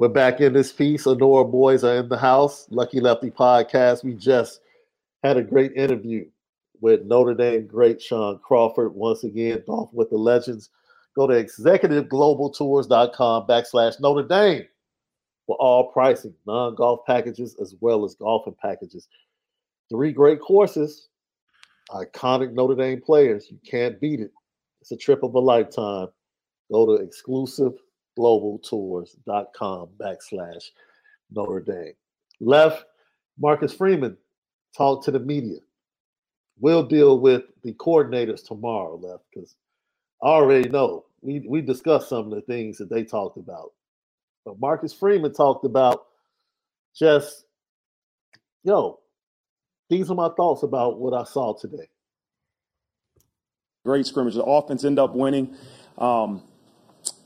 We're back in this piece. Honora boys are in the house. Lucky Lefty podcast. We just had a great interview with Notre Dame great Sean Crawford. Once again, golf with the legends. Go to executiveglobaltours.com backslash Notre Dame for all pricing, non-golf packages as well as golfing packages. Three great courses, iconic Notre Dame players. You can't beat it. It's a trip of a lifetime. Go to exclusiveglobaltours.com backslash Notre Dame. Left, Marcus Freeman talked to the media. We'll deal with the coordinators tomorrow, left, because I already know. We we discussed some of the things that they talked about. But Marcus Freeman talked about just, yo, these are my thoughts about what I saw today. Great scrimmage. The offense ended up winning um,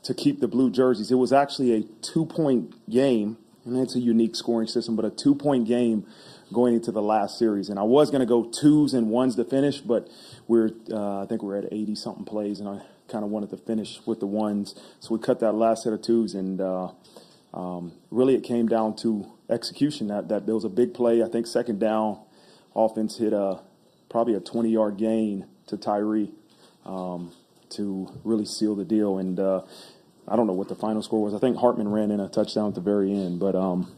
to keep the blue jerseys. It was actually a two point game, and it's a unique scoring system, but a two point game going into the last series. And I was going to go twos and ones to finish, but we're uh, I think we're at 80 something plays, and I kind of wanted to finish with the ones. So we cut that last set of twos, and uh, um, really it came down to execution. That that there was a big play. I think second down, offense hit a probably a 20 yard gain to Tyree um, to really seal the deal. And uh, I don't know what the final score was. I think Hartman ran in a touchdown at the very end, but um,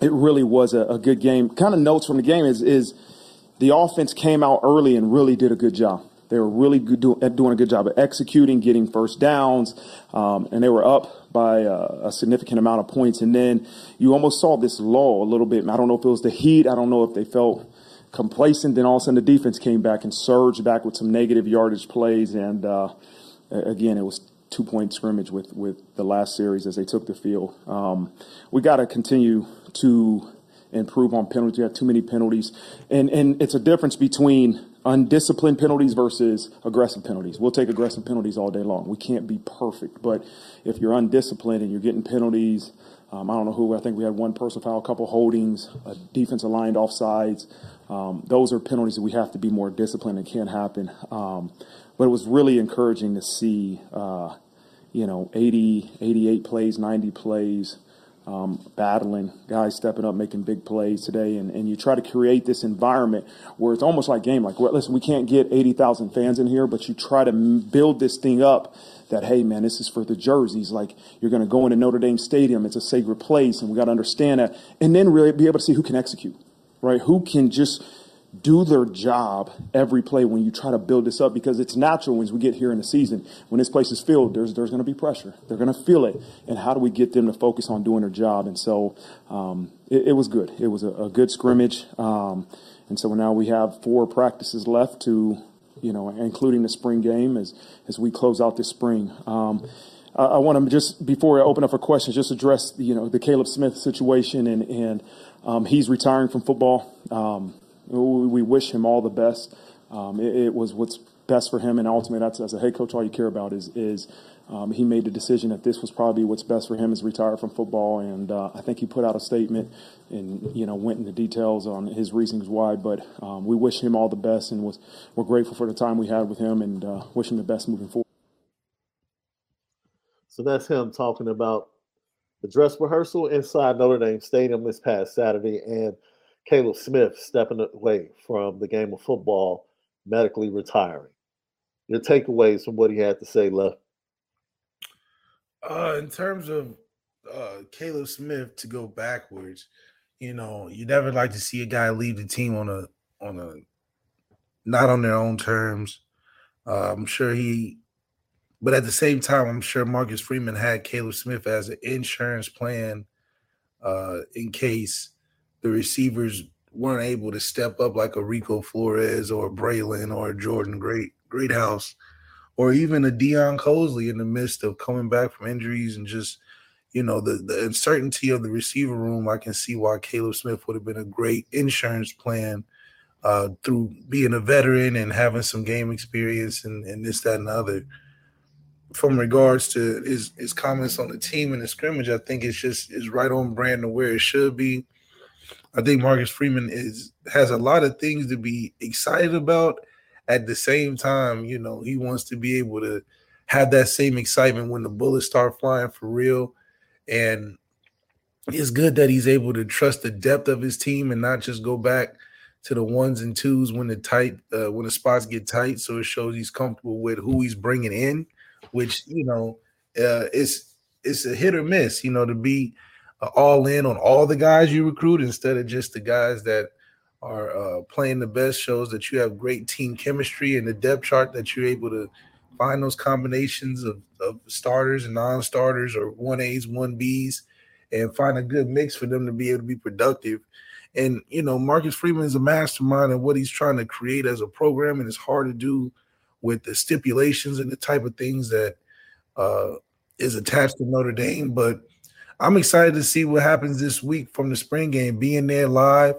it really was a, a good game. Kind of notes from the game is is the offense came out early and really did a good job. They were really do, doing a good job of executing, getting first downs, um, and they were up by a, a, significant amount of points. And then you almost saw this lull a little bit. I don't know if it was the heat. I don't know if they felt complacent. Then all of a sudden the defense came back and surged back with some negative yardage plays. And uh, again, it was two point scrimmage with, with the last series as they took the field. Um, we got to continue to improve on penalties. We have too many penalties. And, and it's a difference between undisciplined penalties versus aggressive penalties. We'll take aggressive penalties all day long. We can't be perfect, but if you're undisciplined and you're getting penalties, um, I don't know who. I think we had one personal foul, a couple holdings, a defense aligned offsides. Um, those are penalties that we have to be more disciplined and can't happen. Um, but it was really encouraging to see, uh, you know, 80, 88 plays, 90 plays, um, battling, guys stepping up, making big plays today, and, and you try to create this environment where it's almost like game. Like, listen, we can't get 80,000 fans in here, but you try to build this thing up that, hey, man, this is for the jerseys. Like, you're going to go into Notre Dame Stadium. It's a sacred place, and we got to understand that. And then really be able to see who can execute, right? Who can just – do their job every play when you try to build this up because it's natural as we get here in the season when this place is filled there's there's going to be pressure. They're going to feel it. And how do we get them to focus on doing their job? And so um, it, it, was good. It was a, a good scrimmage. Um, and so now we have four practices left to you know including the spring game as as we close out this spring. Um, I, I want to just before I open up for questions just address you know the Caleb Smith situation and and um, he's retiring from football. Um, we wish him all the best. Um, it, it, was what's best for him. And ultimately, that's as a head coach, all you care about is is um, he made the decision that this was probably what's best for him is retire from football. And uh, I think he put out a statement and you know went into details on his reasons why. But um, we wish him all the best and was we're grateful for the time we had with him and uh, wish him the best moving forward. So that's him talking about the dress rehearsal inside Notre Dame Stadium this past Saturday and Caleb Smith stepping away from the game of football, medically retiring. Your takeaways from what he had to say, left. Uh, in terms of uh, Caleb Smith to go backwards, you know, you never like to see a guy leave the team on a on a not on their own terms. Uh, I'm sure he, but at the same time, I'm sure Marcus Freeman had Caleb Smith as an insurance plan uh, in case the receivers weren't able to step up like a Rico Flores or Braylon or a Jordan Great Greathouse or even a Deion Colzie in the midst of coming back from injuries and just you know the the uncertainty of the receiver room. I can see why Caleb Smith would have been a great insurance plan uh, through being a veteran and having some game experience and, and this that and the other. From regards to his his comments on the team and the scrimmage, I think it's just is right on brand to where it should be. I think Marcus Freeman is has a lot of things to be excited about at the same time, you know, he wants to be able to have that same excitement when the bullets start flying for real. And it's good that he's able to trust the depth of his team and not just go back to the ones and twos when the tight uh, when the spots get tight. So it shows he's comfortable with who he's bringing in, which you know uh, it's it's a hit or miss. You know to be all in on all the guys you recruit instead of just the guys that are uh, playing the best shows that you have great team chemistry and the depth chart that you're able to find those combinations of, of starters and non-starters or one A's, one B's, and find a good mix for them to be able to be productive. And you know, Marcus Freeman is a mastermind in what he's trying to create as a program, and it's hard to do with the stipulations and the type of things that uh, is attached to Notre Dame. But I'm excited to see what happens this week from the spring game, being there live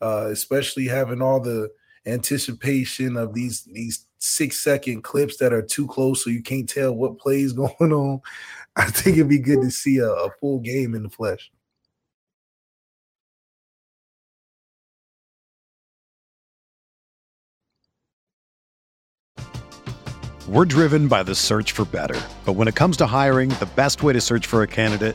uh, especially having all the anticipation of these these six second clips that are too close so you can't tell what plays going on. I think it'd be good to see a, a full game in the flesh. We're driven by the search for better. But when it comes to hiring, the best way to search for a candidate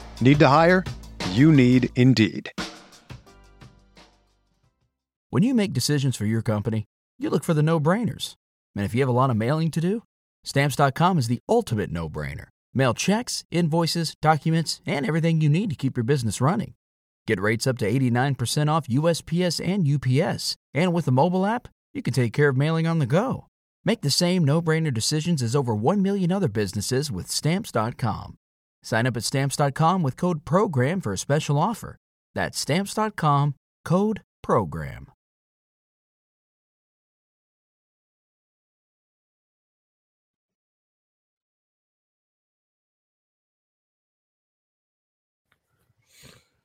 Need to hire? You need Indeed. When you make decisions for your company, you look for the no-brainers. And if you have a lot of mailing to do, stamps.com is the ultimate no-brainer. Mail checks, invoices, documents, and everything you need to keep your business running. Get rates up to 89% off USPS and UPS. And with the mobile app, you can take care of mailing on the go. Make the same no-brainer decisions as over 1 million other businesses with stamps.com. Sign up at stamps.com with code program for a special offer. That's stamps.com, code program.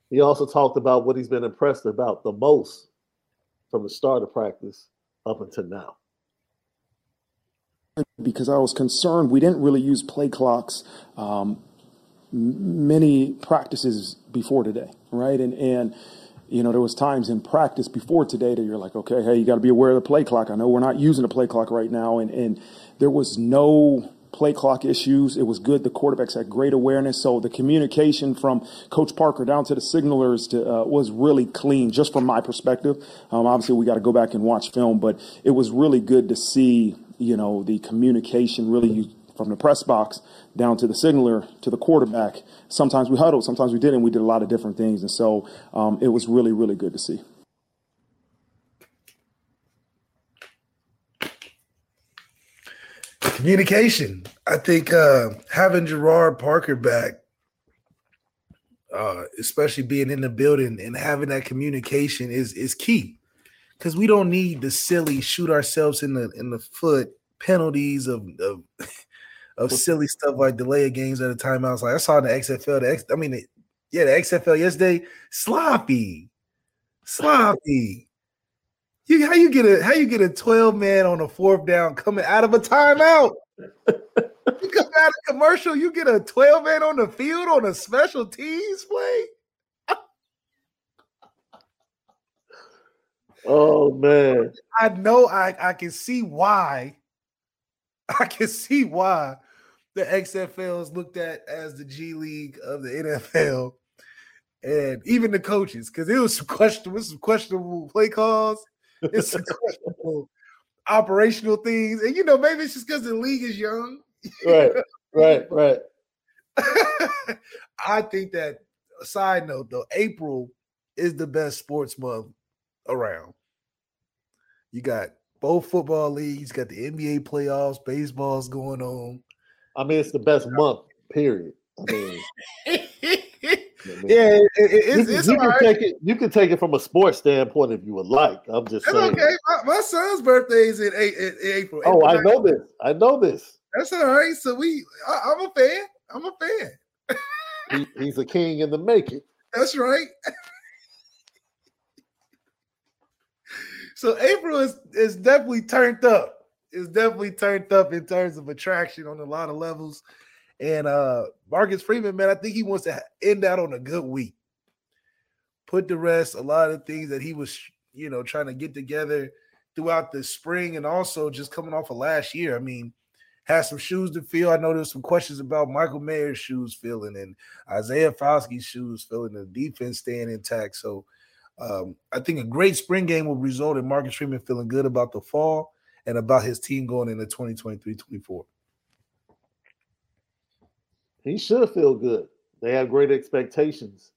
He also talked about what he's been impressed about the most from the start of practice up until now. Because I was concerned, we didn't really use play clocks um, many practices before today, right? And and you know, there was times in practice before today that you're like, okay, hey, you got to be aware of the play clock. I know we're not using the play clock right now, and and there was no play clock issues. It was good. The quarterbacks had great awareness. So the communication from Coach Parker down to the signalers to, uh, was really clean, just from my perspective. Um, obviously, we got to go back and watch film, but it was really good to see, you know, the communication really from the press box down to the signaler to the quarterback. Sometimes we huddled, sometimes we didn't. We did a lot of different things. And so um, it was really, really good to see. Communication. I think uh, having Gerard Parker back, uh, especially being in the building and having that communication is is key because we don't need the silly shoot ourselves in the in the foot penalties of of, of silly stuff like delay of games at a timeouts. Like I saw in the XFL, the X, I mean, yeah, the XFL yesterday, sloppy, sloppy. You how you get a how you get a 12 man on a fourth down coming out of a timeout? you come out of commercial, you get a 12 man on the field on a special teams play. oh man. I know I, I can see why. I can see why the XFL is looked at as the G League of the NFL. And even the coaches, because it was some questionable, some questionable play calls it's some questionable operational things. And you know, maybe it's just because the league is young. Right, right, right. I think that side note though, April is the best sports month around. You got both football leagues, got the NBA playoffs, baseball's going on. I mean, it's the best month, period. I mean, yeah, it, it, it's, you, it's you can right. take it. You can take it from a sports standpoint if you would like. I'm just That's saying. okay. My, my son's birthday is in, in, in April. Oh, April I know this. I know this. That's all right. So we, I, I'm a fan. I'm a fan. He, he's a king in the making. That's right. so April is is definitely turned up. It's definitely turned up in terms of attraction on a lot of levels. And uh Marcus Freeman, man, I think he wants to end out on a good week. Put to rest a lot of things that he was, you know, trying to get together throughout the spring and also just coming off of last year. I mean, had some shoes to fill. I know there's some questions about Michael Mayer's shoes filling and Isaiah Foskey's shoes filling, the defense staying intact. So um, I think a great spring game will result in Marcus Freeman feeling good about the fall and about his team going into 2023-24. He should feel good. They have great expectations.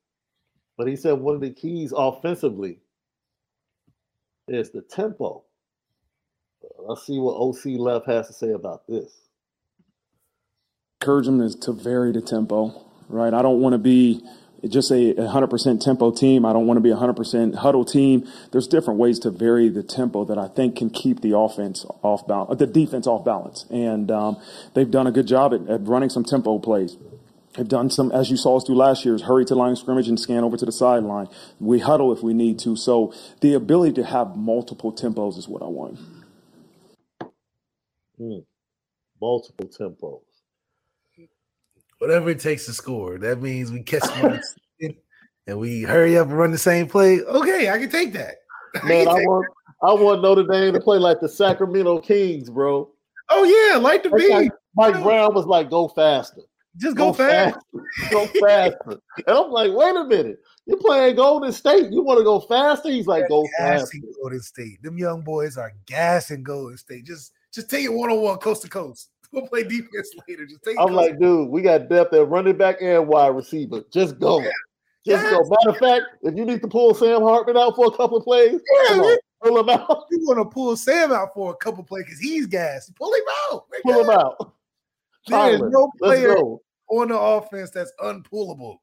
But he said one of the keys offensively is the tempo. Uh, let's see what OC Left has to say about this. encourage them is to vary the tempo, right? I don't want to be just a 100% tempo team. I don't want to be a 100% huddle team. There's different ways to vary the tempo that I think can keep the offense off balance, the defense off balance. And um, they've done a good job at, at running some tempo plays. They've done some, as you saw us do last year, is hurry to line scrimmage and scan over to the sideline. We huddle if we need to. So the ability to have multiple tempos is what I want. Hmm. Multiple tempos. Whatever it takes to score. That means we catch them on the second and we hurry up and run the same play. Okay, I can take that. I Man, I take- want I want Notre Dame to play like the Sacramento Kings, bro. oh yeah, like the beat. like Mike Brown was like, go faster. Just go, fast. faster. Go faster. and I'm like, wait a minute. You're playing Golden State. You want to go faster? He's like, go faster. Golden State. Them young boys are gassing Golden State. Just just take it one on one, coast to coast. We'll play defense later. Just take. I'm like, dude, we got depth at running back and wide receiver. Just go. Just Yes. go. Matter of fact, if you need to pull Sam Hartman out for a couple of plays, Yeah, come on, man. pull him out. You want to pull Sam out for a couple plays because he's gassed. Pull him out. Pull him out. There is Tyler, no player on the offense that's unpullable.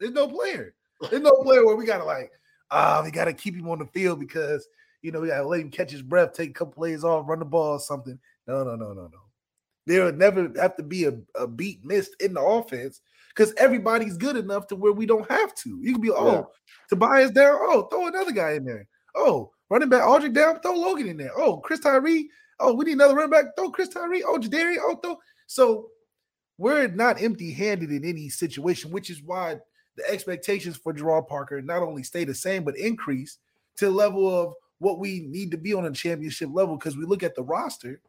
There's no player. There's no player where we gotta like, ah, we gotta keep him on the field because you know we gotta let him catch his breath, take a couple plays off, run the ball or something. No, no, no, no, no. There would never have to be a, a beat missed in the offense because everybody's good enough to where we don't have to. You can be, oh, Yeah. Tobias down, oh, throw another guy in there. Oh, running back Audric down, throw Logan in there. Oh, Chris Tyree. Oh, we need another running back. Throw Chris Tyree. Oh, Jadari. Oh, throw. So we're not empty-handed in any situation, which is why the expectations for Gerard Parker not only stay the same but increase to the level of what we need to be on a championship level because we look at the roster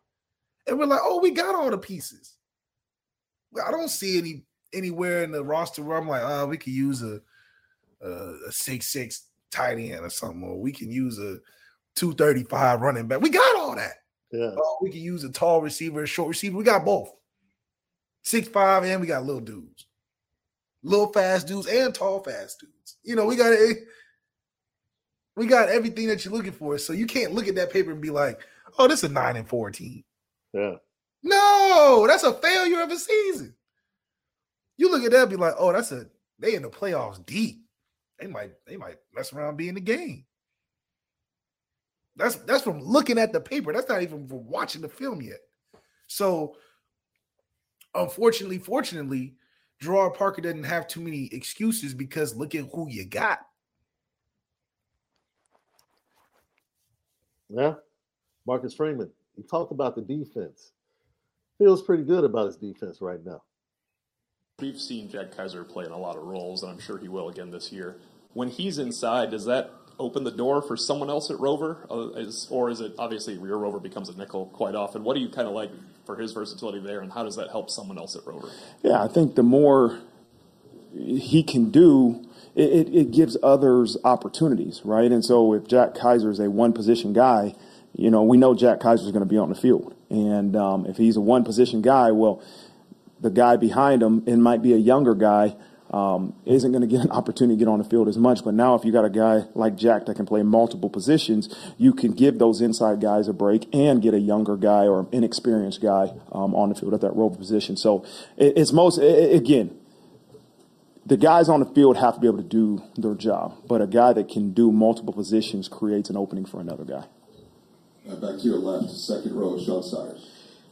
and we're like, oh, we got all the pieces. I don't see any anywhere in the roster where I'm like, oh, we could use a a, a six six tight end or something, or we can use a 235 running back. We got all that. Yeah. Oh, we can use a tall receiver, a short receiver. We got both. Six five, and we got little dudes, little fast dudes, and tall fast dudes. You know, we got it. We got everything that you're looking for. So you can't look at that paper and be like, "Oh, this is a nine and four team." Yeah. No, that's a failure of a season. You look at that and be like, "Oh, that's a they in the playoffs deep. They might they might mess around being the game." That's that's from looking at the paper. That's not even from watching the film yet. So, unfortunately, fortunately, Gerard Parker doesn't have too many excuses because look at who you got. Yeah. Marcus Freeman. He talked about the defense. Feels pretty good about his defense right now. We've seen Jack Kiser play in a lot of roles, and I'm sure he will again this year. When he's inside, does that open the door for someone else at Rover, uh, is, or is it obviously your Rover becomes a nickel quite often? What do you kind of like for his versatility there, and how does that help someone else at Rover? Yeah, I think the more he can do, it, it, it gives others opportunities, right? And so if Jack Kiser is a one position guy, you know, we know Jack Kiser is going to be on the field. And um, if he's a one position guy, well, the guy behind him, it might be a younger guy, um, isn't going to get an opportunity to get on the field as much. But now, if you got a guy like Jack that can play multiple positions, you can give those inside guys a break and get a younger guy or inexperienced guy um, on the field at that role position. So it, it's most, it, again, the guys on the field have to be able to do their job, but a guy that can do multiple positions creates an opening for another guy. Uh, back to your left, second row, Sean Sires.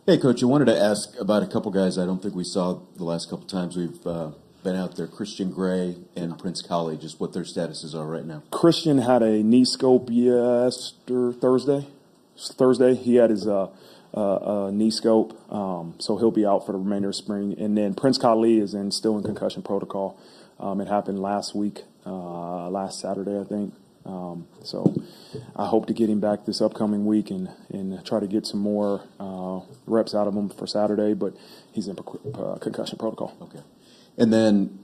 Hey, coach. I wanted to ask about a couple guys I don't think we saw the last couple times we've uh, been out there. Christian Gray and Prince Kollie, just what their statuses are right now. Christian had a knee scope yesterday, Thursday. Thursday, he had his uh, uh, uh, knee scope, um, so he'll be out for the remainder of spring. And then Prince Kollie is in still in concussion protocol. Um, it happened last week, uh, last Saturday, I think. Um, so I hope to get him back this upcoming week and, and try to get some more uh, reps out of him for Saturday. But he's in uh, concussion protocol. Okay. And then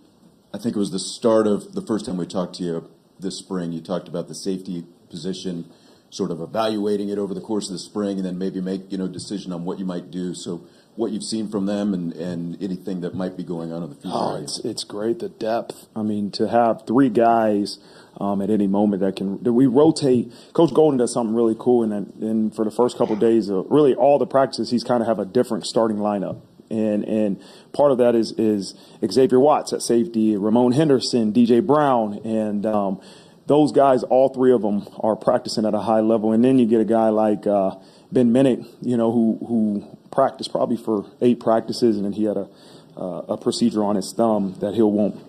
I think it was the start of the first time we talked to you this spring. You talked about the safety position, sort of evaluating it over the course of the spring, and then maybe make you know decision on what you might do. So what you've seen from them and, and anything that might be going on in the future. Oh, it's it's great the depth. I mean, to have three guys um, at any moment that can that we rotate. Coach Golden does something really cool, and and for the first couple days, of really all the practices, he's kind of have a different starting lineup. And and part of that is is Xavier Watts at safety, Ramon Henderson, DJ Brown, and um, those guys, all three of them are practicing at a high level. And then you get a guy like uh, Ben Minich, you know, who who practiced probably for eight practices, and then he had a uh, a procedure on his thumb that he won't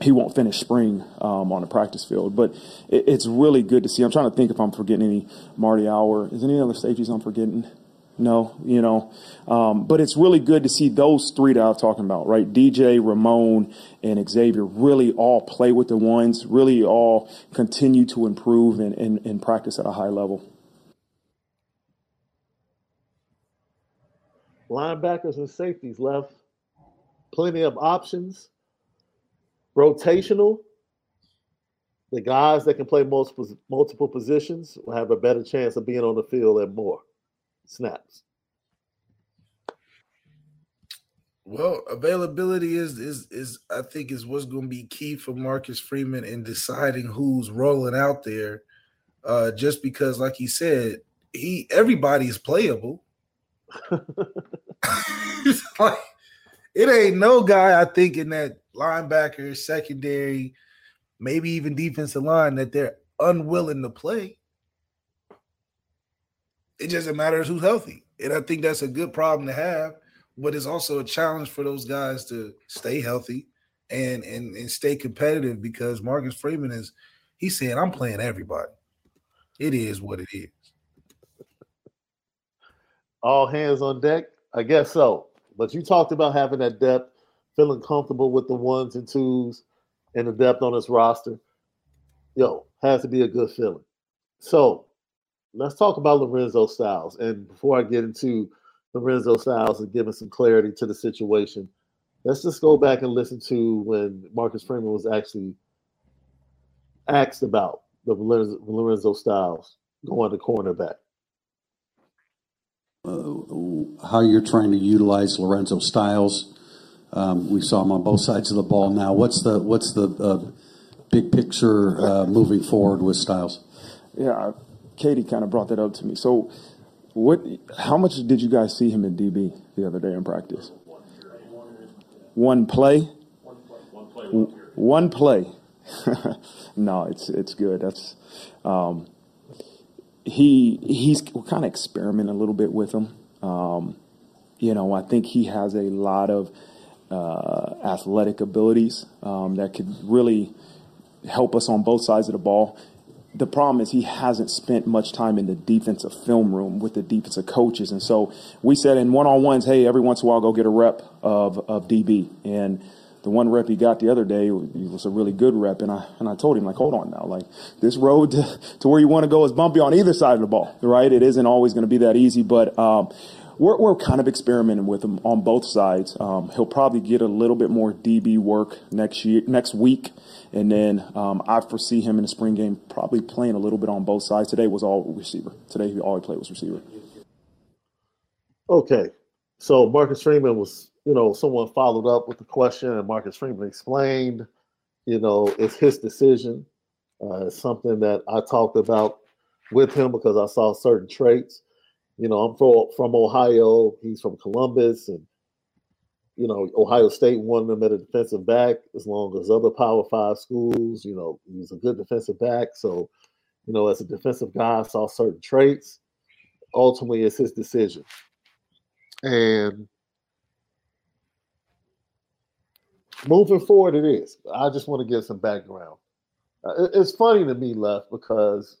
he won't finish spring um, on the practice field. But it, it's really good to see. I'm trying to think if I'm forgetting any Marty Hour. Is any other safeties I'm forgetting? No, you know, um, but it's really good to see those three that I'm talking about, right? DJ, Ramon, and Xavier really all play with the ones, really all continue to improve and, and, and practice at a high level. Linebackers and safeties left. Plenty of options. Rotational. The guys that can play multiple multiple positions will have a better chance of being on the field and more snaps. Well, availability is is is I think is what's going to be key for Marcus Freeman in deciding who's rolling out there. Uh, just because, like he said, he everybody is playable. like, it ain't no guy I think in that linebacker, secondary, maybe even defensive line that they're unwilling to play. It just matters who's healthy. And I think that's a good problem to have, but it's also a challenge for those guys to stay healthy and and, and stay competitive because Marcus Freeman is he's saying, I'm playing everybody. It is what it is. All hands on deck? I guess so. But you talked about having that depth, feeling comfortable with the ones and twos. and the depth on this roster, yo, has to be a good feeling. So let's talk about Lorenzo Styles. And before I get into Lorenzo Styles and giving some clarity to the situation, let's just go back and listen to when Marcus Freeman was actually asked about the Lorenzo, Styles going to cornerback. Uh, how you're trying to utilize Lorenzo Styles. Um, we saw him on both sides of the ball. Now, what's the what's the uh, big picture uh, moving forward with Styles? Yeah, Katie kind of brought that up to me. So, what? How much did you guys see him in DB the other day in practice? One play. One play. no, it's it's good. That's um, he he's we're kind of experimenting a little bit with him. Um, you know, I think he has a lot of uh, athletic abilities um, that could really help us on both sides of the ball. The problem is he hasn't spent much time in the defensive film room with the defensive coaches, and so we said in one-on-ones, hey, every once in a while, go get a rep of of DB and the one rep he got the other day was a really good rep, and I and I told him like, hold on now, like this road to, to where you want to go is bumpy on either side of the ball, right? It isn't always going to be that easy, but um, we're we're kind of experimenting with him on both sides. Um, he'll probably get a little bit more DB work next year, next week, and then um, I foresee him in the spring game probably playing a little bit on both sides. Today was all receiver. Today he all he played was receiver. Okay, so Marcus Freeman was you know, someone followed up with the question, and Marcus Freeman explained, you know, it's his decision. Uh, it's something that I talked about with him because I saw certain traits. You know, I'm from, from Ohio. He's from Columbus, and you know, Ohio State wanted him at a defensive back as long as other Power Five schools. You know, he's a good defensive back. So, you know, as a defensive guy, I saw certain traits. Ultimately, it's his decision, and moving forward, it is. I just want to give some background. Uh, it's funny to me, left because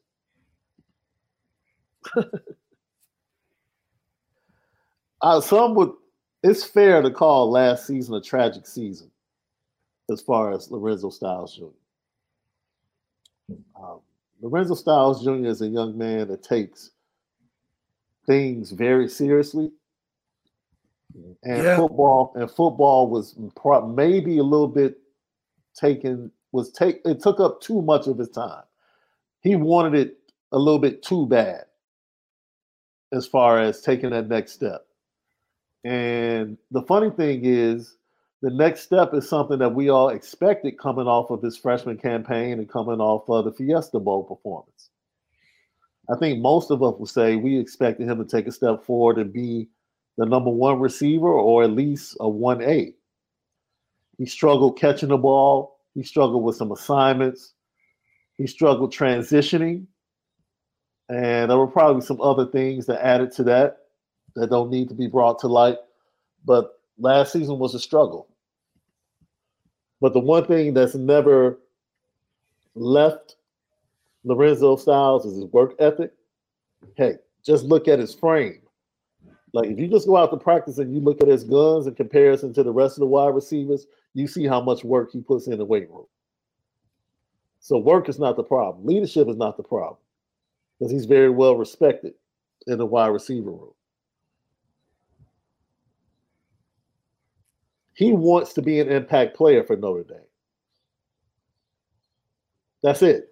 uh, some would. It's fair to call last season a tragic season, as far as Lorenzo Styles Jr. Um, Lorenzo Styles Jr. is a young man that takes things very seriously and yeah. football and football was maybe a little bit taken was take it took up too much of his time. He wanted it a little bit too bad as far as taking that next step. And the funny thing is, the next step is something that we all expected coming off of his freshman campaign and coming off of the Fiesta Bowl performance. I think most of us would say we expected him to take a step forward and be the number one receiver or at least a 1A. He struggled catching the ball. He struggled with some assignments. He struggled transitioning. And there were probably some other things that added to that that don't need to be brought to light. But last season was a struggle. But the one thing that's never left Lorenzo Styles is his work ethic. Hey, just look at his frame. Like if you just go out to practice and you look at his guns in comparison to the rest of the wide receivers, you see how much work he puts in the weight room. So work is not the problem. Leadership is not the problem because he's very well respected in the wide receiver room. He wants to be an impact player for Notre Dame. That's it.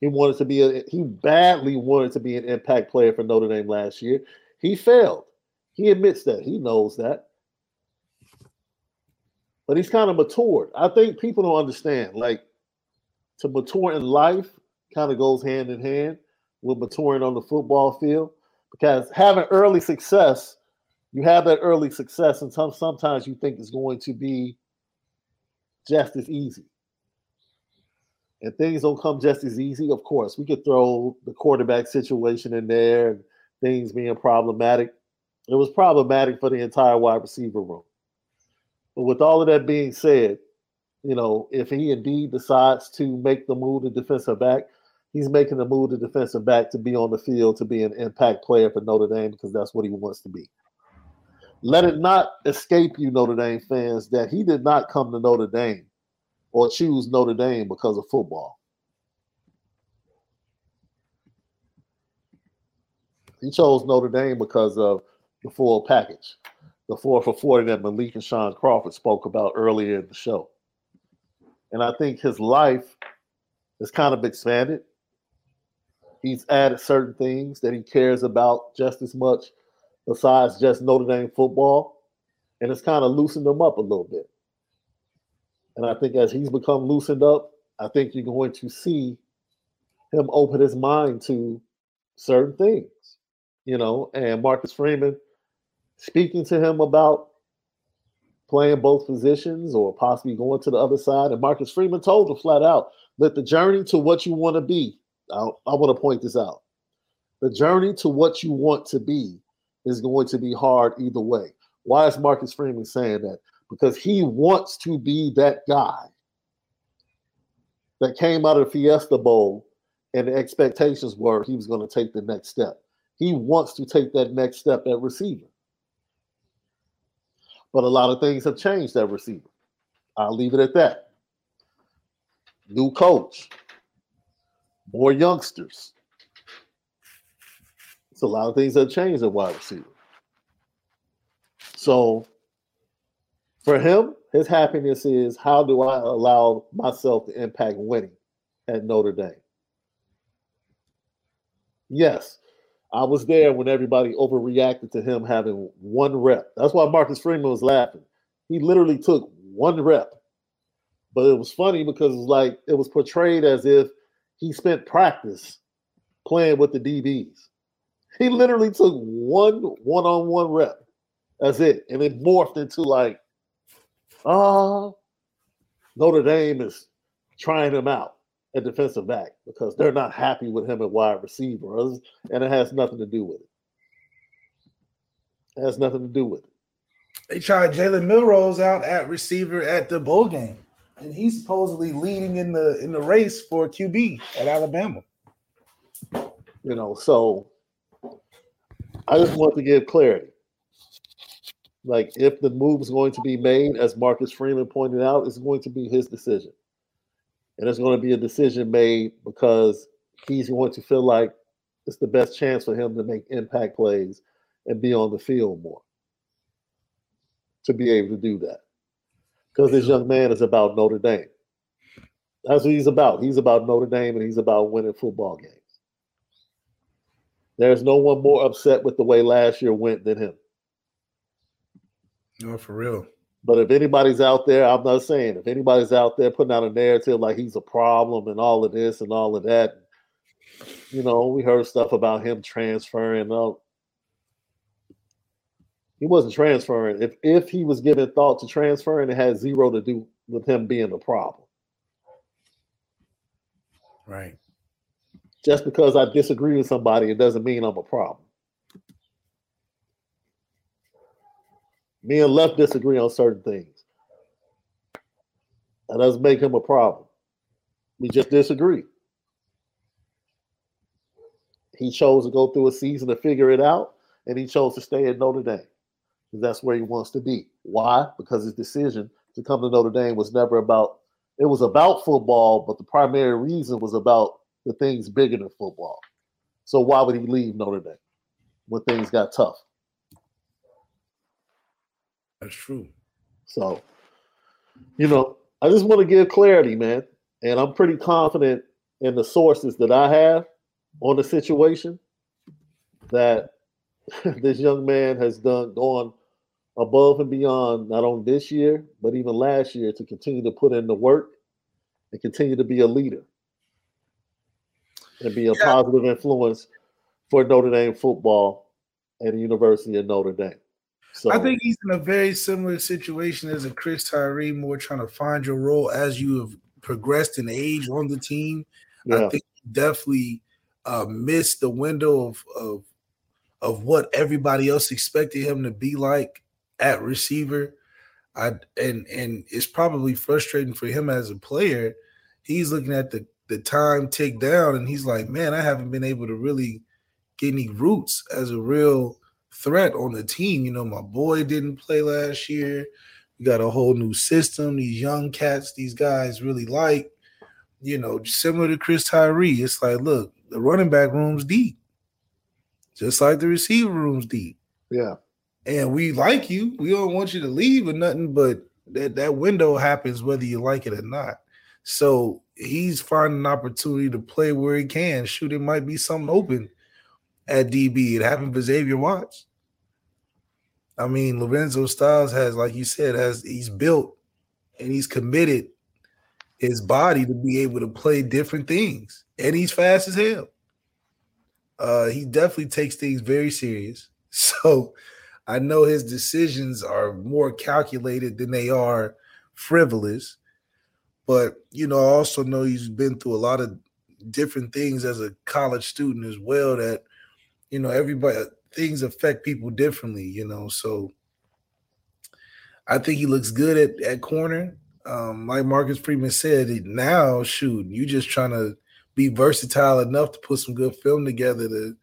He wanted to be a he badly wanted to be an impact player for Notre Dame last year. He failed. He admits that. He knows that. But he's kind of matured. I think people don't understand. Like to mature in life kind of goes hand in hand with maturing on the football field because having early success, you have that early success, and some, sometimes you think it's going to be just as easy. And things don't come just as easy. Of course, we could throw the quarterback situation in there things being problematic. It was problematic for the entire wide receiver room. But with all of that being said, you know, if he indeed decides to make the move to defensive back, he's making the move to defensive back to be on the field to be an impact player for Notre Dame because that's what he wants to be. Let it not escape you, Notre Dame fans, that he did not come to Notre Dame or choose Notre Dame because of football. He chose Notre Dame because of the full package, the four for 40 that Malik and Sean Crawford spoke about earlier in the show. And I think his life has kind of expanded. He's added certain things that he cares about just as much besides just Notre Dame football. And it's kind of loosened him up a little bit. And I think as he's become loosened up, I think you're going to see him open his mind to certain things, you know, and Marcus Freeman speaking to him about playing both positions or possibly going to the other side. And Marcus Freeman told him flat out that the journey to what you want to be, I, I want to point this out. The journey to what you want to be is going to be hard either way. Why is Marcus Freeman saying that? Because he wants to be that guy that came out of the Fiesta Bowl and the expectations were he was going to take the next step. He wants to take that next step at receiver. But a lot of things have changed at receiver. I'll leave it at that. New coach, more youngsters. It's a lot of things that changed at wide receiver. So for him, his happiness is how do I allow myself to impact winning at Notre Dame? Yes, I was there when everybody overreacted to him having one rep. That's why Marcus Freeman was laughing. He literally took one rep. But it was funny because it was like it was portrayed as if he spent practice playing with the DBs. He literally took one one-on-one rep. That's it. And it morphed into like, uh, Notre Dame is trying him out at defensive back because they're not happy with him at wide receiver, and it has nothing to do with it. It has nothing to do with it. They tried Jalen Milroe out at receiver at the bowl game, and he's supposedly leading in the in the race for QB at Alabama. You know, so I just want to give clarity. Like, if the move is going to be made, as Marcus Freeman pointed out, it's going to be his decision and it's going to be a decision made because he's going to feel like it's the best chance for him to make impact plays and be on the field more to be able to do that. Because this young man is about Notre Dame. That's what he's about. He's about Notre Dame and he's about winning football games. There's no one more upset with the way last year went than him. No, for real. But if anybody's out there, I'm not saying if anybody's out there putting out a narrative like he's a problem and all of this and all of that, you know, we heard stuff about him transferring. Uh, he wasn't transferring. If if he was giving thought to transferring, it had zero to do with him being a problem. Right. Just because I disagree with somebody, it doesn't mean I'm a problem. Me and left disagree on certain things. That doesn't make him a problem. We just disagree. He chose to go through a season to figure it out, and he chose to stay at Notre Dame because that's where he wants to be. Why? Because his decision to come to Notre Dame was never about it was about football, but the primary reason was about the things bigger than football. So why would he leave Notre Dame when things got tough? That's true. So, you know, I just want to give clarity, man. And I'm pretty confident in the sources that I have on the situation that this young man has done gone above and beyond not only this year, but even last year to continue to put in the work and continue to be a leader and be a yeah. positive influence for Notre Dame football at the University of Notre Dame. So I think he's in a very similar situation as a Chris Tyree, more trying to find your role as you have progressed in age on the team. Yeah. I think definitely uh, missed the window of, of of what everybody else expected him to be like at receiver. I and and it's probably frustrating for him as a player. He's looking at the the time tick down, and he's like, "Man, I haven't been able to really get any roots as a real threat on the team. You know, my boy didn't play last year. We got a whole new system. These young cats, these guys really like, you know, similar to Chris Tyree. It's like, look, the running back room's deep, just like the receiver room's deep. Yeah. And we like you. We don't want you to leave or nothing, but that, that window happens whether you like it or not. So he's finding an opportunity to play where he can. Shoot, it might be something open at DB. It happened for Xavier Watts. I mean, Lorenzo Styles has, like you said, has he's built and he's committed his body to be able to play different things, and he's fast as hell. Uh, he definitely takes things very serious. So I know his decisions are more calculated than they are frivolous. But you know, I also know he's been through a lot of different things as a college student as well. That you know, everybody things affect people differently. You know, so I think he looks good at at corner. Um, like Marcus Freeman said, now shoot, you just trying to be versatile enough to put some good film together to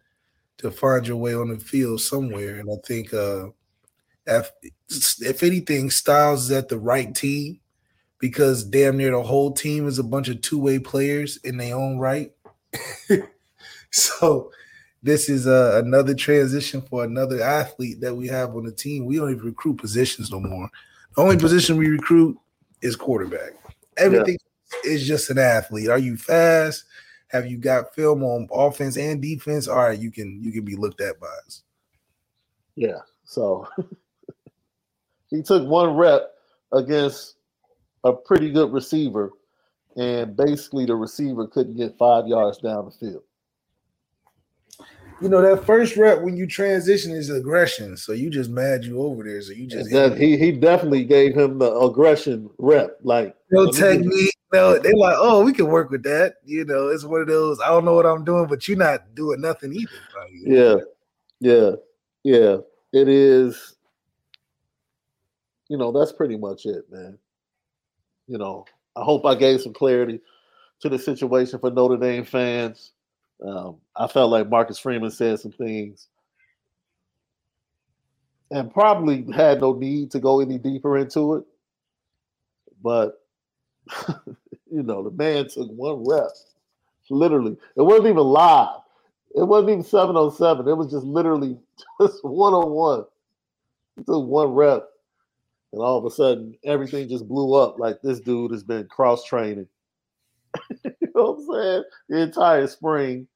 to find your way on the field somewhere. And I think uh, if if anything, Styles is at the right team because damn near the whole team is a bunch of two way players in their own right. so this is uh, another transition for another athlete that we have on the team. We don't even recruit positions no more. The only position we recruit is quarterback. Everything yeah. is just an athlete. Are you fast? Have you got film on offense and defense? All right, you can you can be looked at by us. Yeah. So he took one rep against a pretty good receiver, and basically the receiver couldn't get five yards down the field. You know that first rep when you transition is aggression, so you just mad you over there. So you just that, he he definitely gave him the aggression rep, like no technique. No, they're like, oh, we can work with that. You know, it's one of those. I don't know what I'm doing, but you're not doing nothing either. Yeah, yeah, yeah. It is. You know, that's pretty much it, man you know, I hope I gave some clarity to the situation for Notre Dame fans. Um, I felt like Marcus Freeman said some things and probably had no need to go any deeper into it. But, you know, the man took one rep. Literally. It wasn't even live. It wasn't even 707. It was just literally just one on one. He took one rep and all of a sudden everything just blew up like this dude has been cross training. know what I'm saying? The entire spring.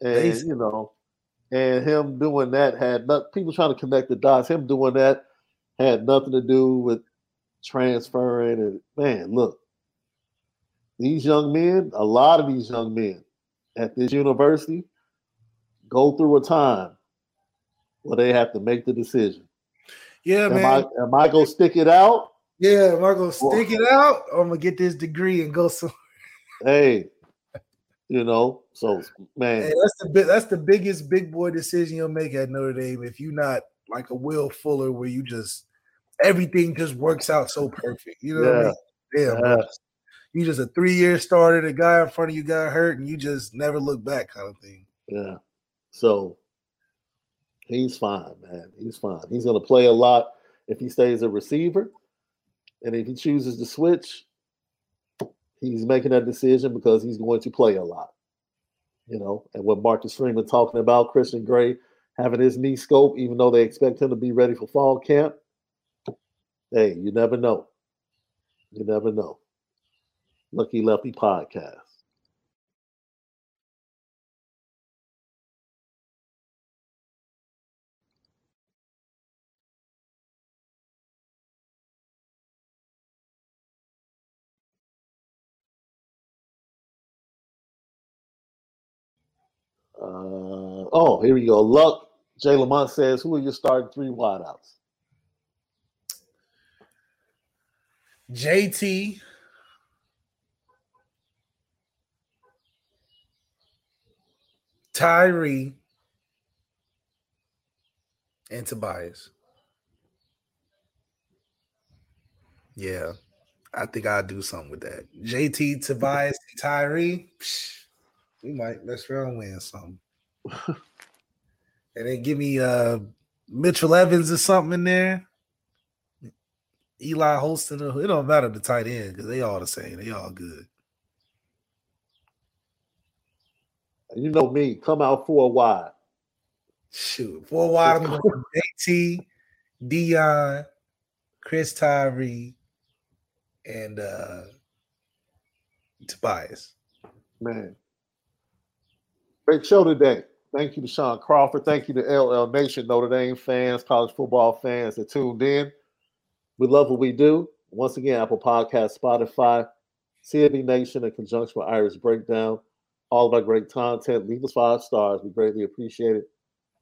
And Amazing. you know, and him doing that had not people trying to connect the dots. Him doing that had nothing to do with transferring. And man, look, these young men, a lot of these young men at this university go through a time where they have to make the decision. Yeah, am man. I, am I gonna stick it out? Yeah, am I gonna stick it out or I'm gonna get this degree and go somewhere? Hey, you know, so man, hey, that's the that's the biggest big boy decision you'll make at Notre Dame if you're not like a Will Fuller where you just everything just works out so perfect. You know yeah. what I mean? Damn, yeah. You just a three year starter, the guy in front of you got hurt, and you just never look back, kind of thing. Yeah. So He's fine, man. He's fine. He's going to play a lot if he stays a receiver. And if he chooses to switch, he's making that decision because he's going to play a lot. You know, and what Marcus Freeman talking about, Christian Gray having his knee scope, even though they expect him to be ready for fall camp. Hey, you never know. You never know. Lucky Lefty podcast. Uh, oh, here we go. Luck. Jay Lamont says, "Who are your starting three wideouts?" JT, Tyree, and Tobias. Yeah, I think I'll do something with that. JT, Tobias, Tyree. Psh, we might let's try and win something. and then give me uh Mitchell Evans or something in there. Eli Holston. It don't matter the tight end because they all the same. They all good. You know me, come out four wide. Shoot, four wide. I'm going JT, Deion, Chris Tyree, and uh Tobias. Man. Great show today. Thank you to Sean Crawford. Thank you to LL Nation, Notre Dame fans, college football fans that tuned in. We love what we do. Once again, Apple Podcast, Spotify, CFB Nation in conjunction with Irish Breakdown. All of our great content. Leave us five stars. We greatly appreciate it.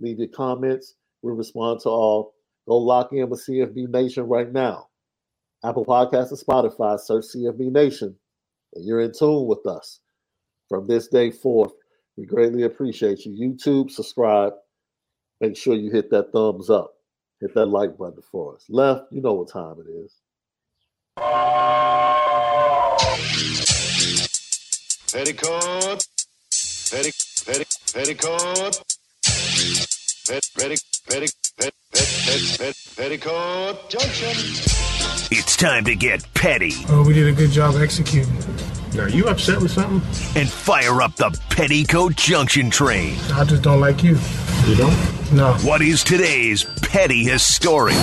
Leave your comments. We respond to all. Go lock in with CFB Nation right now. Apple Podcasts and Spotify, search CFB Nation. And you're in tune with us from this day forth. We greatly appreciate you. YouTube, subscribe. Make sure you hit that thumbs up. Hit that like button for us. Left, you know what time it is. Petticoat. Petti, petti, petticoat. Pet, petti, petti, pet, pet, pet, pet, petticoat junction. It's time to get petty Oh, we did a good job executing. Are you upset with something? and fire up the Petticoat Junction train. I just don't like you. You don't? No. What is today's petty historic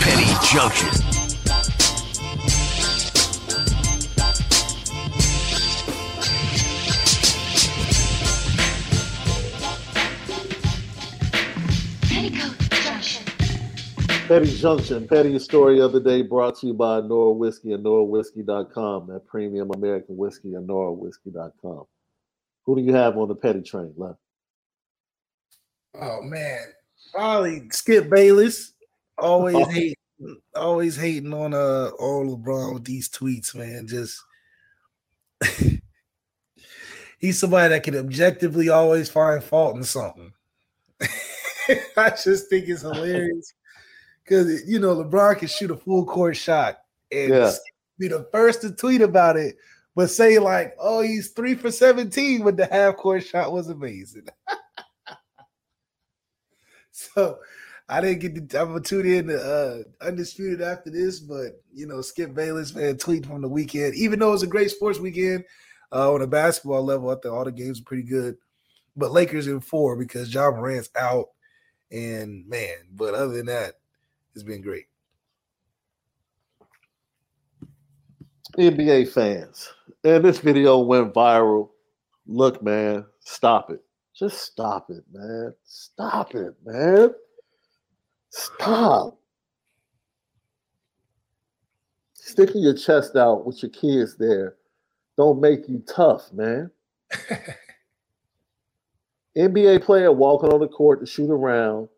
Petty Junction? Petty Junction, Petty Story of the Day brought to you by Nora Whiskey and NoraWhiskey.com, that premium American whiskey and NoraWhiskey.com. Who do you have on the Petty train, left? Oh man, probably Skip Bayless. Always Oh. hate, always hating on uh on LeBron with these tweets, man. Just he's somebody that can objectively always find fault in something. I just think it's hilarious because you know LeBron can shoot a full court shot and Yeah. be the first to tweet about it, but say like, "Oh, he's three for seventeen," but the half court shot was amazing. so I didn't get to. I'm gonna tune in to uh, undisputed after this, but you know, Skip Bayless man tweet from the weekend. Even though it was a great sports weekend uh, on a basketball level, I thought all the games were pretty good. But Lakers in four because Ja Morant's out, and man. But other than that, it's been great. NBA fans. And this video went viral. Look, man, stop it. Just stop it, man. Stop it, man. Stop. Sticking your chest out with your kids there don't make you tough, man. NBA player walking on the court to shoot around,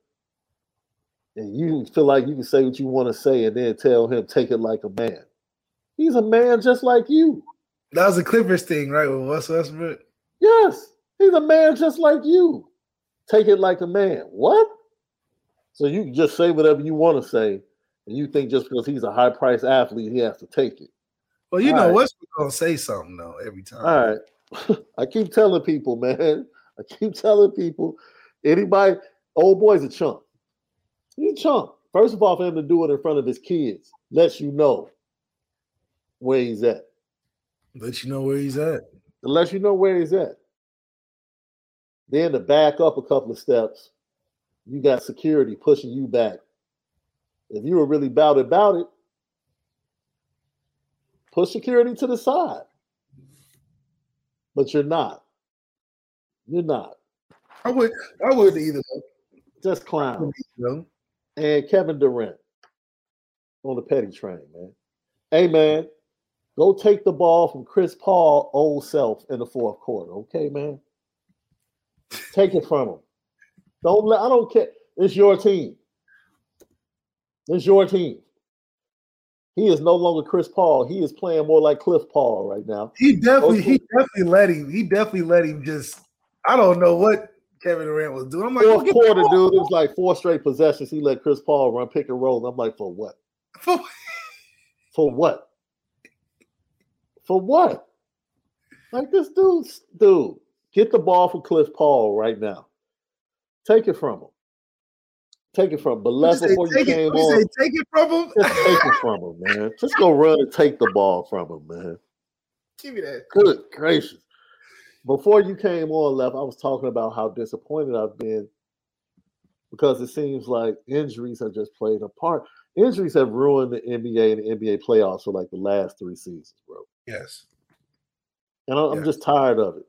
and you feel like you can say what you want to say and then tell him take it like a man. He's a man just like you. That was a Clippers thing, right? With Wes Westbrook. Yes, he's a man just like you. Take it like a man. What? So you can just say whatever you want to say, and you think just because he's a high price athlete, he has to take it. Well, you All know right. Westbrook gonna say something though every time. All right. I keep telling people, man. I keep telling people, anybody, old boy's a chump. He's a chump. First of all, for him to do it in front of his kids lets you know where he's at. Let you know where he's at. It lets you know where he's at. Then to back up a couple of steps, you got security pushing you back. If you were really about about it, push security to the side. But you're not. You're not. I would. I would either. Just clown. You know? And Kevin Durant on the petty train, man. Hey, man, go take the ball from Chris Paul old self in the fourth quarter, okay, man? Take it from him. Don't let. I don't care. It's your team. It's your team. He is no longer Chris Paul. He is playing more like Cliff Paul right now. He definitely. Okay. He definitely let him. He definitely let him just. I don't know what Kevin Durant was doing. I'm like, Fourth "Go get the quarter, ball." dude. It was like four straight possessions. He let Chris Paul run pick and roll. I'm like, for what? For- For what? For what? Like this dude, dude, get the ball from Cliff Paul right now. Take it from him. Take it from. But You left before you it- came you on, say take it from him. just take it from him, man. Just go run and take the ball from him, man. Give me that. Good gracious. Before you came on, left, I was talking about how disappointed I've been because it seems like injuries have just played a part. Injuries have ruined the NBA and the NBA playoffs for like the last three seasons, bro. Yes. And I'm I'm just tired of it.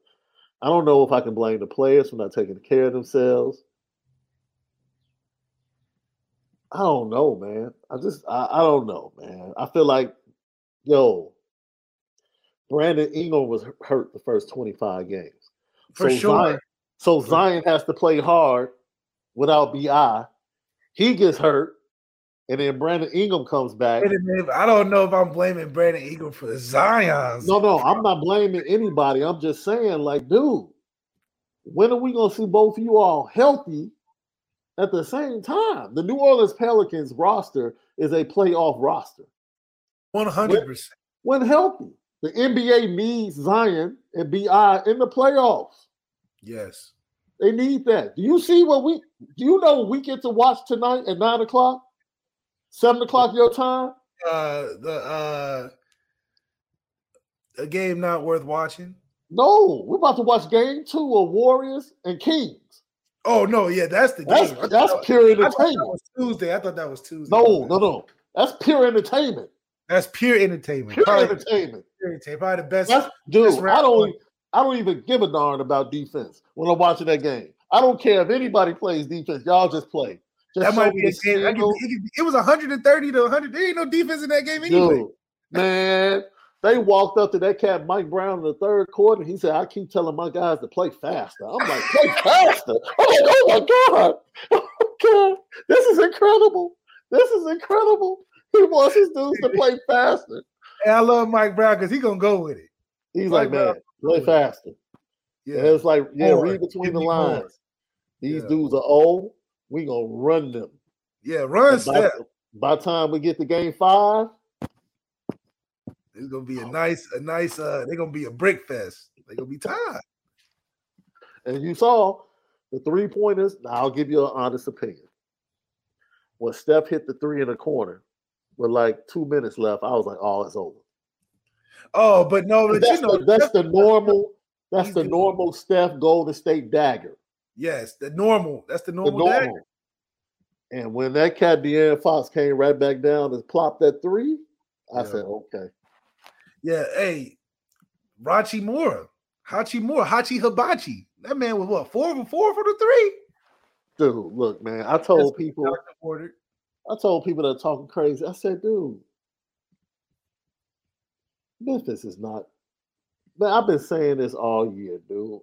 I don't know if I can blame the players for not taking care of themselves. I don't know, man. I just I, I don't know, man. I feel like, yo, Brandon Ingram was hurt the first 25 games. For sure. Zion, so Zion has to play hard without BI. He gets hurt, and then Brandon Ingram comes back. Minute. I don't know if I'm blaming Brandon Ingram for Zion's. No, no, I'm not blaming anybody. I'm just saying, like, dude, when are we gonna see both of you all healthy at the same time? The New Orleans Pelicans roster is a playoff roster. One hundred percent. When healthy, the NBA needs Zion and Bi in the playoffs. Yes. They need that. Do you see what we? Do you know we get to watch tonight at nine o'clock, seven o'clock your time? Uh, the uh, a game not worth watching. No, we're about to watch Game Two of Warriors and Kings. Oh no, yeah, that's the That's game. I that's pure I that entertainment. was Tuesday. I thought that was Tuesday. No, no, no. That's pure entertainment. That's pure entertainment. Pure Probably, entertainment. pure entertainment. Probably the best. That's, dude, best I don't. one. I don't even give a darn about defense when I'm watching that game. I don't care if anybody plays defense. Y'all just play. Just That might be a game. Could, it, could, it was 130 to 100. There ain't no defense in that game anyway. Dude, man, they walked up to that cat Mike Brown in the third quarter. He said, "I keep telling my guys to play faster." I'm like, "Play faster!" I'm like, "Oh my god, oh my god, this is incredible! This is incredible!" He wants his dudes to play faster. And I love Mike Brown because he gonna go with it. He's Mike like, "Man, play faster." Yeah. And it's like, yeah, read between the lines. These Yeah. dudes are old. We gonna run them. Yeah, run by, step. by the time we get to game five, It's gonna be a nice, a nice. uh They're gonna be a brick fest. They're gonna be tired. and you saw the three pointers. Now I'll give you an honest opinion. When Steph hit the three in the corner with like two minutes left, I was like, "Oh, it's over." Oh, but no, but that's, you know, the, that's the normal. That's he's the doing- normal Steph Golden State dagger. yes, the normal. That's the The normal. normal. dagger. And when that cat De'Aaron Fox came right back down and plopped that three, I Yeah. said, "Okay." Yeah, hey, Rachi Mura, Hachi Mura, Hachi Hibachi. That man was what four for four for the three. Dude, look, man. I told That's people. I told people that are talking crazy. I said, dude, Memphis is not. Man, I've been saying this all year, dude.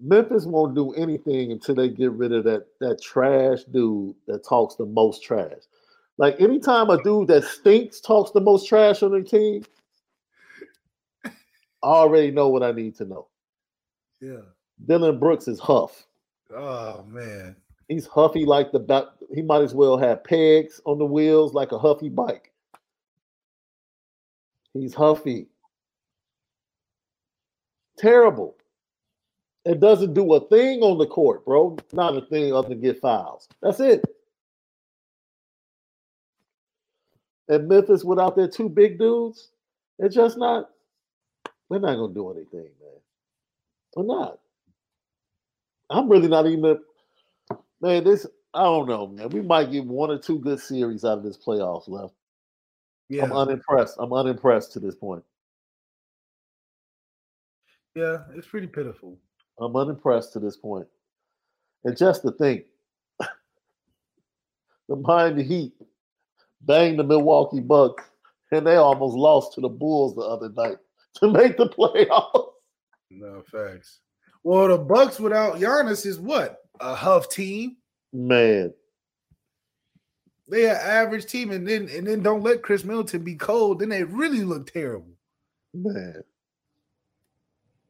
Memphis won't do anything until they get rid of that that trash dude that talks the most trash. Like anytime a dude that stinks talks the most trash on their team, I already know what I need to know. Yeah. Dillon Brooks is huff. Oh man. He's huffy like the back. He might as well have pegs on the wheels like a huffy bike. He's huffy. Terrible. It doesn't do a thing on the court, bro. Not a thing other than get fouls. That's it. And Memphis without their two big dudes, they're just not. They're not gonna do anything, man. They're not. I'm really not even. Man, this I don't know, man. We might get one or two good series out of this playoffs left. Yeah. I'm unimpressed. I'm unimpressed to this point. Yeah, it's pretty pitiful. I'm unimpressed to this point. And just to think, the Miami Heat banged the Milwaukee Bucks, and they almost lost to the Bulls the other night to make the playoffs. No facts. Well, the Bucks without Giannis is what a huff team. Man, They an average team, and then and then don't let Khris Middleton be cold. Then they really look terrible. man.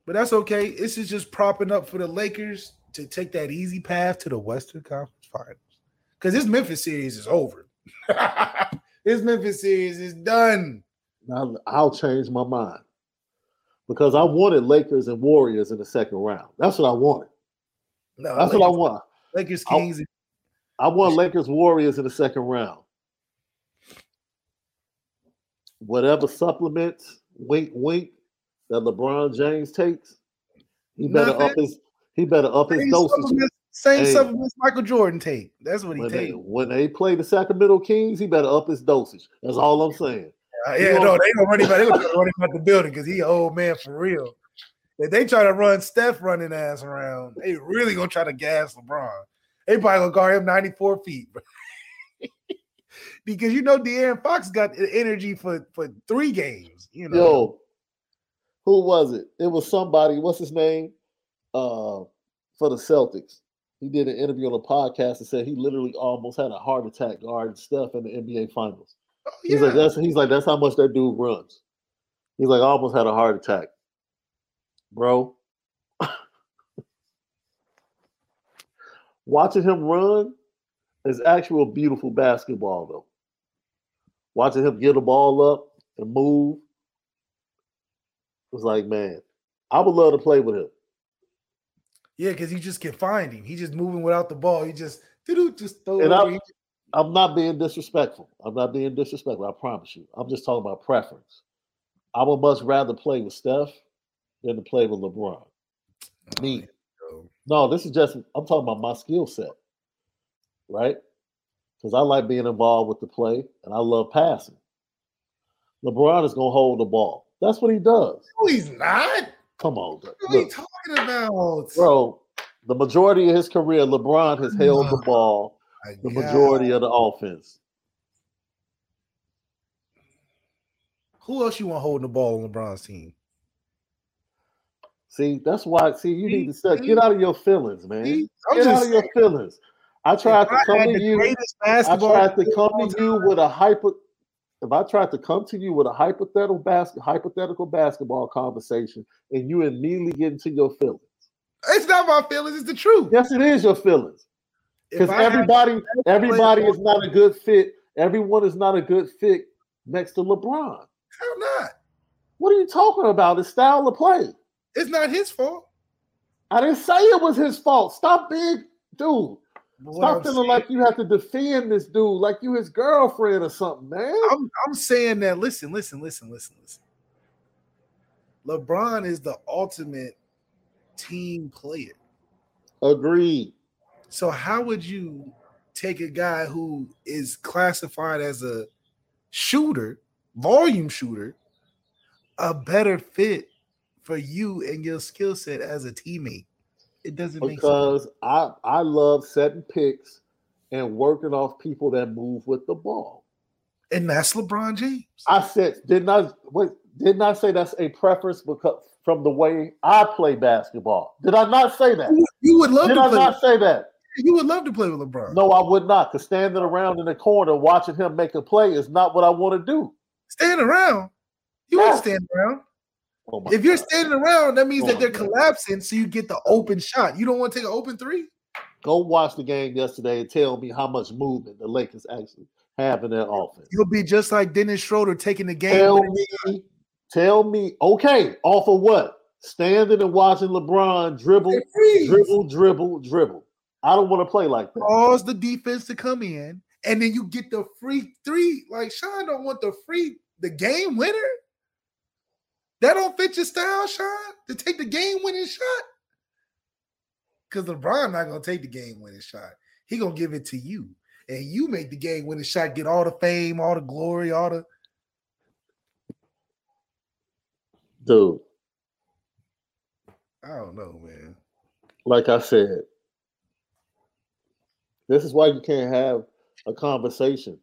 But that's okay. This is just propping up for the Lakers to take that easy path to the Western Conference Finals. Because this Memphis series is over. this Memphis series is done. Now I'll change my mind because I wanted Lakers and Warriors in the second round. That's what I wanted. No, That's what I want. Lakers I- Kings. I want Lakers Warriors in the second round. Whatever supplements, wink, wink, that LeBron James takes, he better Nothing. up his he better up his Same dosage. supplements, same Hey. supplements Michael Jordan take. That's what he they, when they play the Sacramento Kings, he better up his dosage. That's all I'm saying. Uh, yeah, gonna- no, they gonna run him out. They gonna run him out the building because he an old man for real. If they try to run Steph running ass around, they really gonna try to gas LeBron. They probably gonna guard him 94 feet. because you know De'Aaron Fox got the energy for for three games. You know, Yo, who was it? It was somebody. What's his name? Uh, for the Celtics. He did an interview on a podcast and said he literally almost had a heart attack guarding Steph in the NBA Finals. He's like, that's he's like, that's how much that dude runs. He's like, I almost had a heart attack, bro. Watching him run is actual beautiful basketball, though. Watching him get the ball up and move was like, man, I would love to play with him. yeah, because you just can find him. He's just moving without the ball. He just just throw And. I'm, I'm not being disrespectful. I'm not being disrespectful. I promise you. I'm just talking about preference. I would much rather play with Steph than to play with LeBron. Oh, Me. No, this is just I'm talking about my skill set, right? Because I like being involved with the play and I love passing. LeBron is gonna hold the ball. That's what he does. No, he's not. Come on, What are you talking about? bro. The majority of his career, LeBron has held the ball the majority of the offense. Who else you want holding the ball on LeBron's team? See, that's why. See, you need to start, get out of your feelings, man. Get out of your feelings. I tried to come to you. I tried to come to you with a hyper. If I tried to come to you with a hypothetical basket, hypothetical basketball conversation, and you immediately get into your feelings. It's not my feelings. It's the truth. Yes, it is your feelings. Because everybody, everybody is not a good fit. Everyone is not a good fit next to LeBron. Hell not. What are you talking about? His style of play. It's not his fault. I didn't say it was his fault. Stop being, dude. What Stop I'm feeling saying- like you have to defend this dude like you his girlfriend or something, man. I'm, I'm saying that. Listen, listen, listen, listen, listen. LeBron is the ultimate team player. Agreed. So how would you take a guy who is classified as a shooter, volume shooter, a better fit for you and your skill set as a teammate? It doesn't make sense. Because I I love setting picks and working off people that move with the ball. And that's LeBron James. I said, didn't I wait, didn't I say that's a preference because from the way I play basketball? Did I not say that? You would love Did to I play. not say that? You would love to play with LeBron. No, I would not. Because standing around in the corner watching him make a play is not what I want to do. Stand around. You Yeah. wouldn't stand around. Oh If you're standing around, that means Oh that they're collapsing, so you get the open shot. You don't want to take an open three. Go watch the game yesterday and tell me how much movement the Lakers actually have in their offense. You'll be just like Dennis Schroeder taking the game. Tell me, tell me, okay, off of what? Standing and watching LeBron dribble, dribble, dribble, dribble. I don't want to play like that. cause the defense to come in, and then you get the free three. Like Sean don't want the free the game winner. That don't fit your style, Sean, to take the game winning shot. Because LeBron not gonna take the game winning shot. He gonna give it to you, and you make the game winning shot, get all the fame, all the glory, all the. Dude, I don't know, man. like I said, this is why you can't have a conversation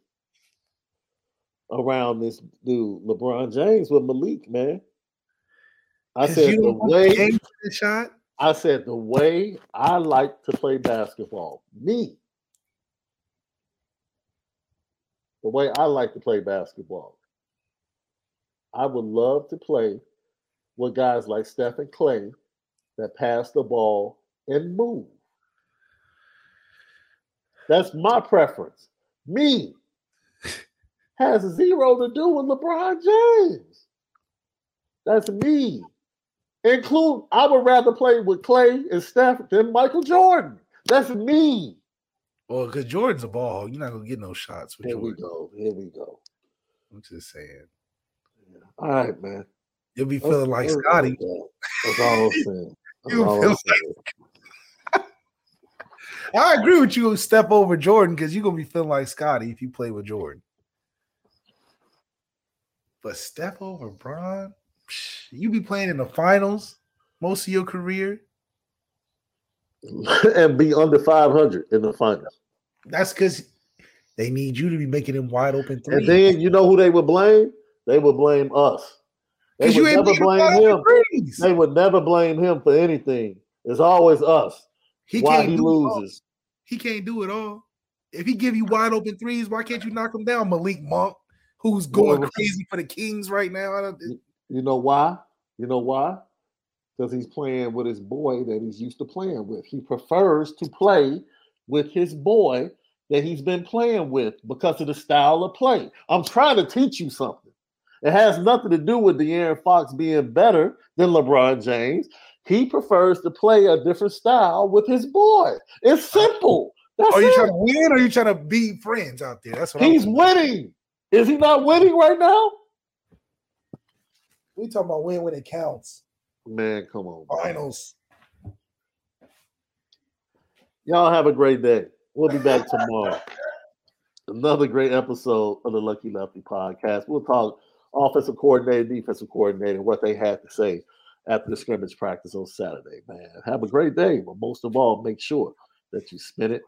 around this dude, LeBron James with Malik, man. I said you the don't the way shot. I said the way I like to play basketball, me, the way I like to play basketball, I would love to play with guys like Stephen Clay that pass the ball and move. That's my preference. Me has zero to do with LeBron James. That's me. Include, I would rather play with Clay and Steph than Michael Jordan. That's me. Well, because Jordan's a ball hog, you're not gonna get no shots. With Here we go. Here we go. I'm just saying. All right, man. You'll be feeling like That's- Scotty. That's all I'm saying. That's all I'm saying. I agree with you. Step over Jordan because you're gonna be feeling like Scotty if you play with Jordan. But step over Bron, you be playing in the finals most of your career. and be under 500 in the finals. That's because they need you to be making them wide open threes. And then you know who they would blame? They would blame us. They would never blame him. threes. They would never blame him for anything. It's always us. He why can't he do it all. loses. he can't do it all. If he give you wide open threes, why can't you knock him down, Malik Monk, who's going crazy for the Kings right now? You know why? You know why? Because he's playing with his boy that he's used to playing with. He prefers to play with his boy that he's been playing with because of the style of play. I'm trying to teach you something. It has nothing to do with De'Aaron Fox being better than LeBron James. He prefers to play a different style with his boy. It's simple. That's are you it. trying to win or are you trying to be friends out there? That's what He's winning. Is he not winning right now? We talking about win when it counts. Man, come on. Finals. Y'all have a great day. We'll be back tomorrow. Another great episode of the Lucky Lefty podcast. We'll talk offensive coordinator, defensive coordinator, what they had to say after the scrimmage practice on Saturday, man. Have a great day, but most of all, make sure that you spin it